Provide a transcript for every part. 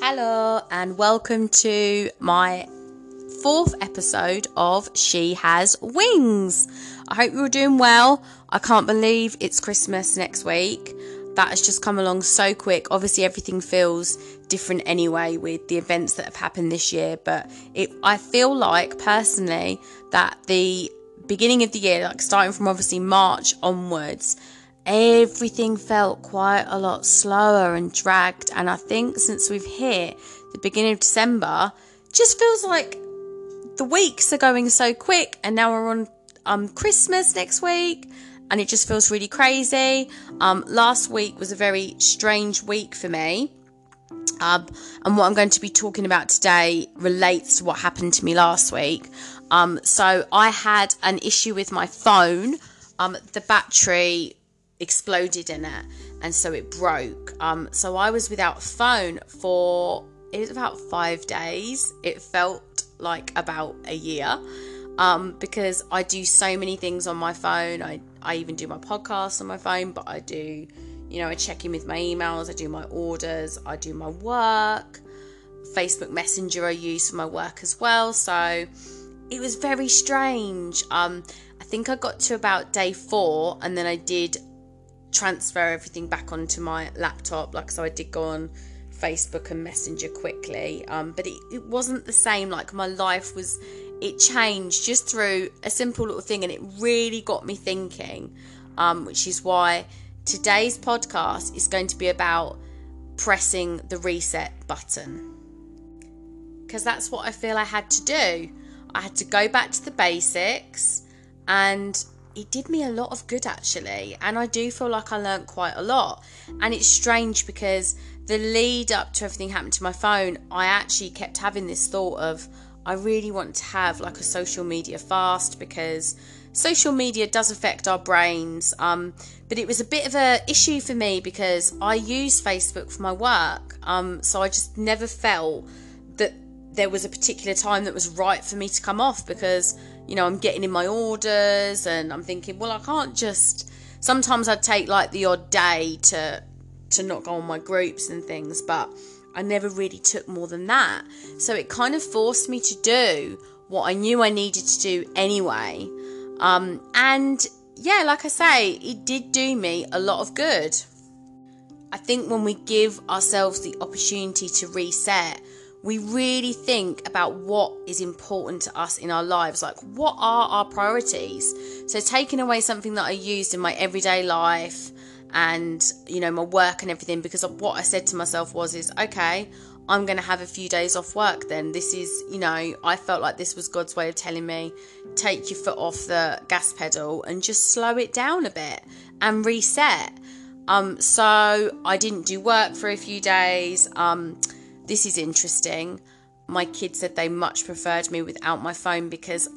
Hello, and welcome to my fourth episode of She Has Wings. I hope you're doing well. I can't believe it's Christmas next week. That has just come along so quick. Obviously, everything feels different anyway with the events that have happened this year, but it, I feel like personally that the beginning of the year, like starting from obviously March onwards, everything felt quite a lot slower and dragged. And I think since we've hit the beginning of December, just feels like the weeks are going so quick. And now we're on um, Christmas next week, and it just feels really crazy. Um, last week was a very strange week for me. Um, and what I'm going to be talking about today relates to what happened to me last week. Um, so I had an issue with my phone. Um, the battery exploded in it and so it broke. Um so i was without phone for it was about five days. It felt like about a year. Um because i do so many things on my phone. I i even do my podcast on my phone but i do you know i check in with my emails i do my orders i do my work. Facebook messenger i use for my work as well. So it was very strange. Um I think I got to about day four and then I did transfer everything back onto my laptop. Like, so I did go on Facebook and Messenger quickly, um, but it, it wasn't the same. Like, my life was, it changed just through a simple little thing, and it really got me thinking, um, which is why today's podcast is going to be about pressing the reset button. Because that's what I feel I had to do. I had to go back to the basics and it did me a lot of good actually and i do feel like i learned quite a lot. And it's strange because the lead up to everything happening to my phone i actually kept having this thought of i really want to have like a social media fast because social media does affect our brains um, but it was a bit of a issue for me because i use facebook for my work um, so i just never felt that there was a particular time that was right for me to come off because you know, I'm getting in my orders and I'm thinking, well, I can't just. Sometimes I'd take like the odd day to to not go on my groups and things, but I never really took more than that. So it kind of forced me to do what I knew I needed to do anyway. Um, and yeah, like I say, it did do me a lot of good. I think when we give ourselves the opportunity to reset, we really think about what is important to us in our lives. Like, what are our priorities? So, taking away something that I used in my everyday life and, you know, my work and everything, because what I said to myself was, is okay, I'm going to have a few days off work then. This is, you know, I felt like this was God's way of telling me, take your foot off the gas pedal and just slow it down a bit and reset. Um, so I didn't do work for a few days. Um, this is interesting. My kids said they much preferred me without my phone because,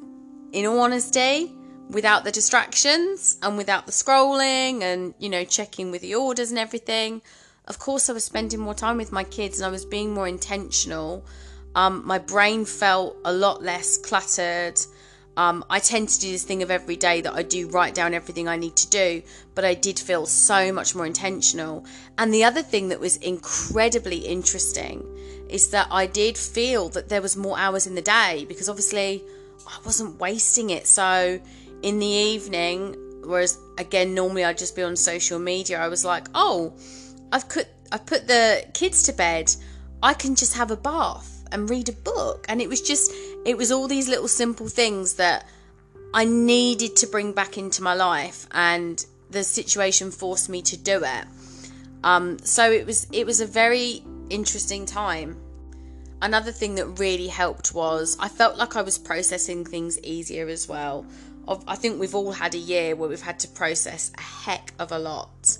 in all honesty, without the distractions and without the scrolling and, you know, checking with the orders and everything, of course, I was spending more time with my kids and I was being more intentional. Um, my brain felt a lot less cluttered. Um, I tend to do this thing of every day that I do write down everything I need to do, but I did feel so much more intentional. And the other thing that was incredibly interesting is that I did feel that there was more hours in the day because obviously I wasn't wasting it. So in the evening, whereas again normally I'd just be on social media, I was like, oh, I've put I've put the kids to bed. I can just have a bath and read a book. And it was just it was all these little simple things that I needed to bring back into my life and the situation forced me to do it. Um, so it was it was a very interesting time. Another thing that really helped was I felt like I was processing things easier as well. I think we've all had a year where we've had to process a heck of a lot.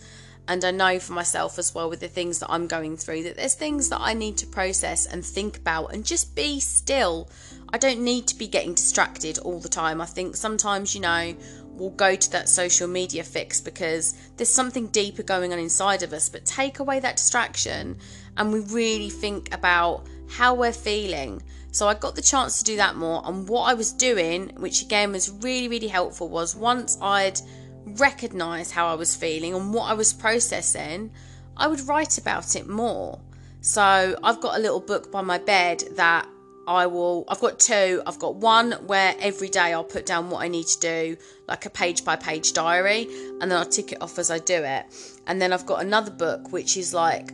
And I know for myself as well with the things that I'm going through that there's things that I need to process and think about and just be still. I don't need to be getting distracted all the time. I think sometimes, you know, we'll go to that social media fix because there's something deeper going on inside of us. But take away that distraction and we really think about how we're feeling. So I got the chance to do that more. And what I was doing, which again was really, really helpful, was once I'd recognized how I was feeling and what I was processing, I would write about it more. So I've got a little book by my bed that I will, I've got two. I've got one where every day I'll put down what I need to do, like a page by page diary, and then I'll tick it off as I do it. And then I've got another book which is like,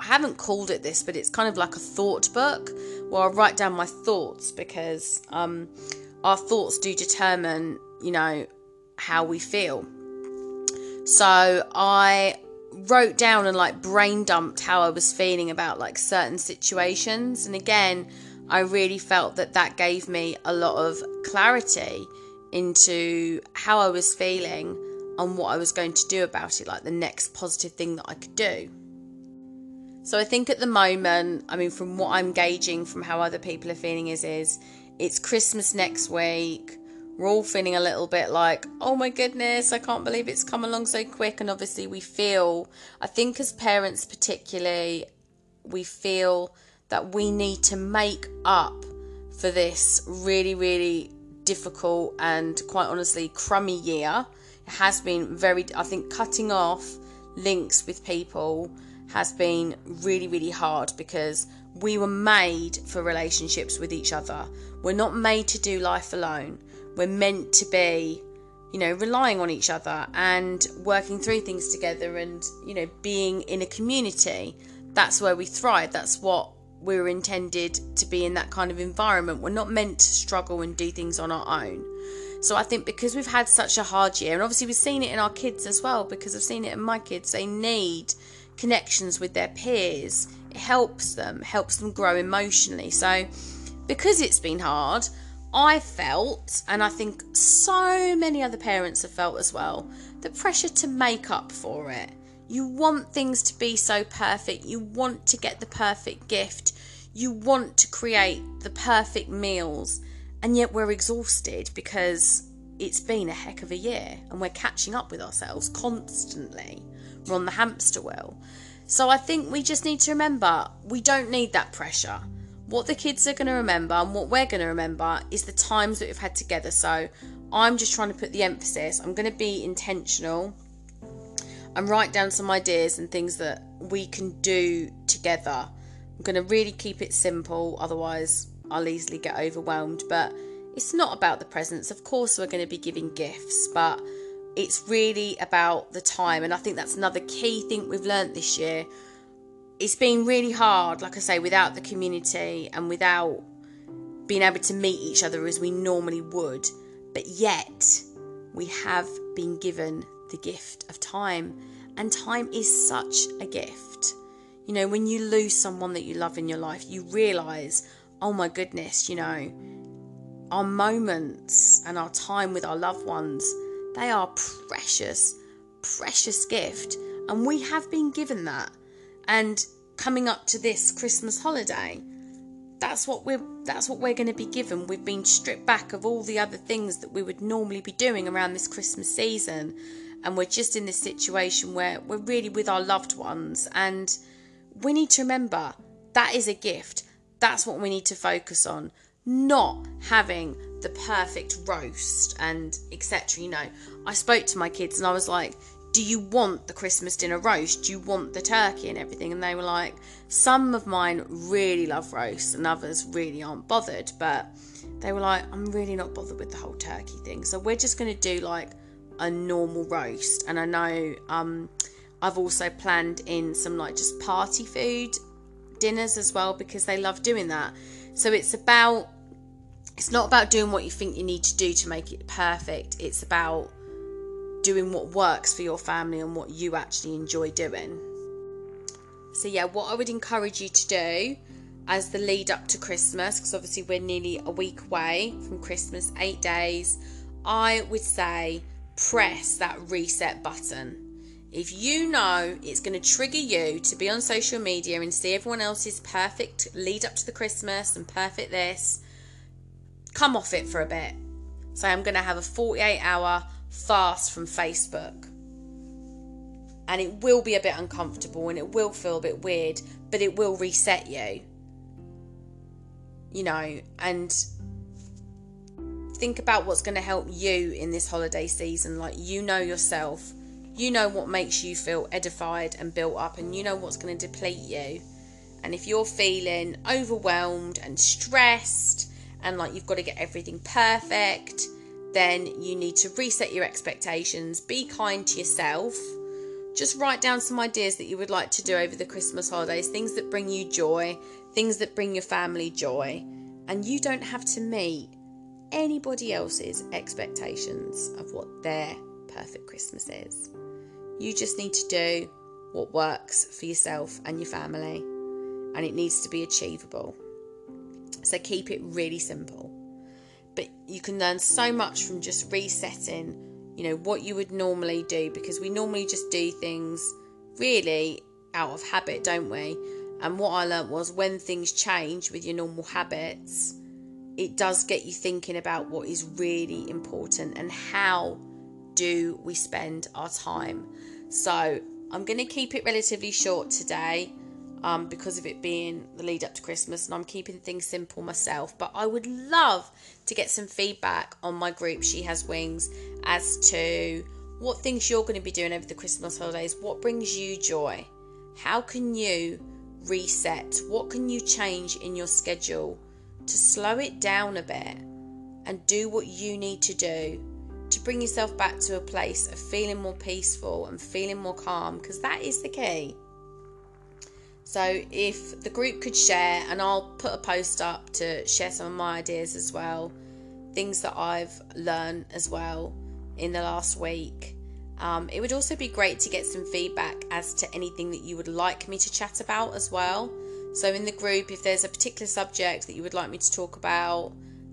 I haven't called it this, but it's kind of like a thought book where I write down my thoughts because um, our thoughts do determine, you know, how we feel. So I wrote down and like brain dumped how I was feeling about like certain situations. And again, I really felt that that gave me a lot of clarity into how I was feeling and what I was going to do about it, like the next positive thing that I could do. So I think at the moment, I mean, from what I'm gauging from how other people are feeling is, is it's Christmas next week we're all feeling a little bit like, oh my goodness, I can't believe it's come along so quick. And obviously, we feel, I think as parents, particularly, we feel that we need to make up for this really, really difficult and quite honestly crummy year. It has been very, I think, cutting off links with people has been really, really hard because we were made for relationships with each other. We're not made to do life alone. We're meant to be you know relying on each other and working through things together and you know being in a community. That's where we thrive. That's what we're intended to be in that kind of environment. We're not meant to struggle and do things on our own. So i think because we've had such a hard year and obviously we've seen it in our kids as well because i've seen it in my kids they need connections with their peers it helps them helps them grow emotionally so because it's been hard I felt, and I think so many other parents have felt as well, the pressure to make up for it. You want things to be so perfect. You want to get the perfect gift. You want to create the perfect meals. And yet we're exhausted because it's been a heck of a year and we're catching up with ourselves constantly. We're on the hamster wheel. So I think we just need to remember we don't need that pressure what the kids are going to remember and what we're going to remember is the times that we've had together. So I'm just trying to put the emphasis. I'm going to be intentional and write down some ideas and things that we can do together. I'm going to really keep it simple, otherwise, I'll easily get overwhelmed. But it's not about the presents. Of course, we're going to be giving gifts, but it's really about the time. And I think that's another key thing we've learned this year it's been really hard, like I say, without the community and without being able to meet each other as we normally would. But yet, we have been given the gift of time, and time is such a gift. You know, when you lose someone that you love in your life, you realize, oh my goodness, you know, our moments and our time with our loved ones, they are precious, precious gift. And we have been given that. And coming up to this Christmas holiday, that's what we're that's what we're going to be given. We've been stripped back of all the other things that we would normally be doing around this Christmas season, and we're just in this situation where we're really with our loved ones, and we need to remember that is a gift. That's what we need to focus on, not having the perfect roast and etc. You know, I spoke to my kids and I was like, do you want the Christmas dinner roast? Do you want the turkey and everything? And they were like, some of mine really love roast and others really aren't bothered. But they were like, I'm really not bothered with the whole turkey thing. So we're just going to do like a normal roast. And I know um, I've also planned in some like just party food dinners as well because they love doing that. So it's about, it's not about doing what you think you need to do to make it perfect. It's about doing what works for your family and what you actually enjoy doing. So, yeah, what I would encourage you to do as the lead up to Christmas, because obviously we're nearly a week away from Christmas, eight days, I would say press that reset button. If you know it's going to trigger you to be on social media and see everyone else's perfect lead up to the Christmas and perfect this, come off it for a bit. So I'm going to have a 48 hour fast from Facebook. And it will be a bit uncomfortable and it will feel a bit weird, but it will reset you. You know, and think about what's going to help you in this holiday season. Like, you know yourself, you know what makes you feel edified and built up, and you know what's going to deplete you. And if you're feeling overwhelmed and stressed and like you've got to get everything perfect, then you need to reset your expectations, be kind to yourself. Just write down some ideas that you would like to do over the Christmas holidays, things that bring you joy, things that bring your family joy. And you don't have to meet anybody else's expectations of what their perfect Christmas is. You just need to do what works for yourself and your family, and it needs to be achievable. So keep it really simple. But you can learn so much from just resetting, you know, what you would normally do because we normally just do things really out of habit, don't we? And what I learnt was when things change with your normal habits, it does get you thinking about what is really important and how do we spend our time. So I'm going to keep it relatively short today um, because of it being the lead up to Christmas, and I'm keeping things simple myself. But I would love to get some feedback on my group, She Has Wings, as to what things you're going to be doing over the Christmas holidays. What brings you joy? How can you reset? What can you change in your schedule to slow it down a bit and do what you need to do to bring yourself back to a place of feeling more peaceful and feeling more calm? Because that is the key. So, if the group could share, and I'll put a post up to share some of my ideas as well, things that I've learned as well in the last week. Um, it would also be great to get some feedback as to anything that you would like me to chat about as well. So, in the group, if there's a particular subject that you would like me to talk about,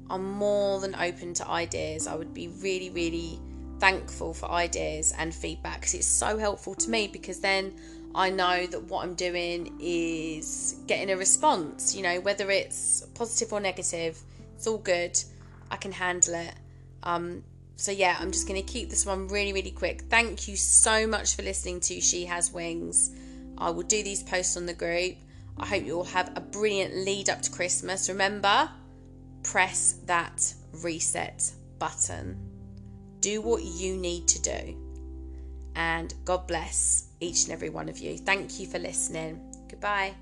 I'm more than open to ideas. I would be really, really thankful for ideas and feedback because it's so helpful to me because then I know that what I'm doing is getting a response, you know, whether it's positive or negative, it's all good. I can handle it. Um, so, yeah, I'm just going to keep this one really, really quick. Thank you so much for listening to She Has Wings. I will do these posts on the group. I hope you all have a brilliant lead up to Christmas. Remember, press that reset button. Do what you need to do. And God bless each and every one of you. Thank you for listening. Goodbye.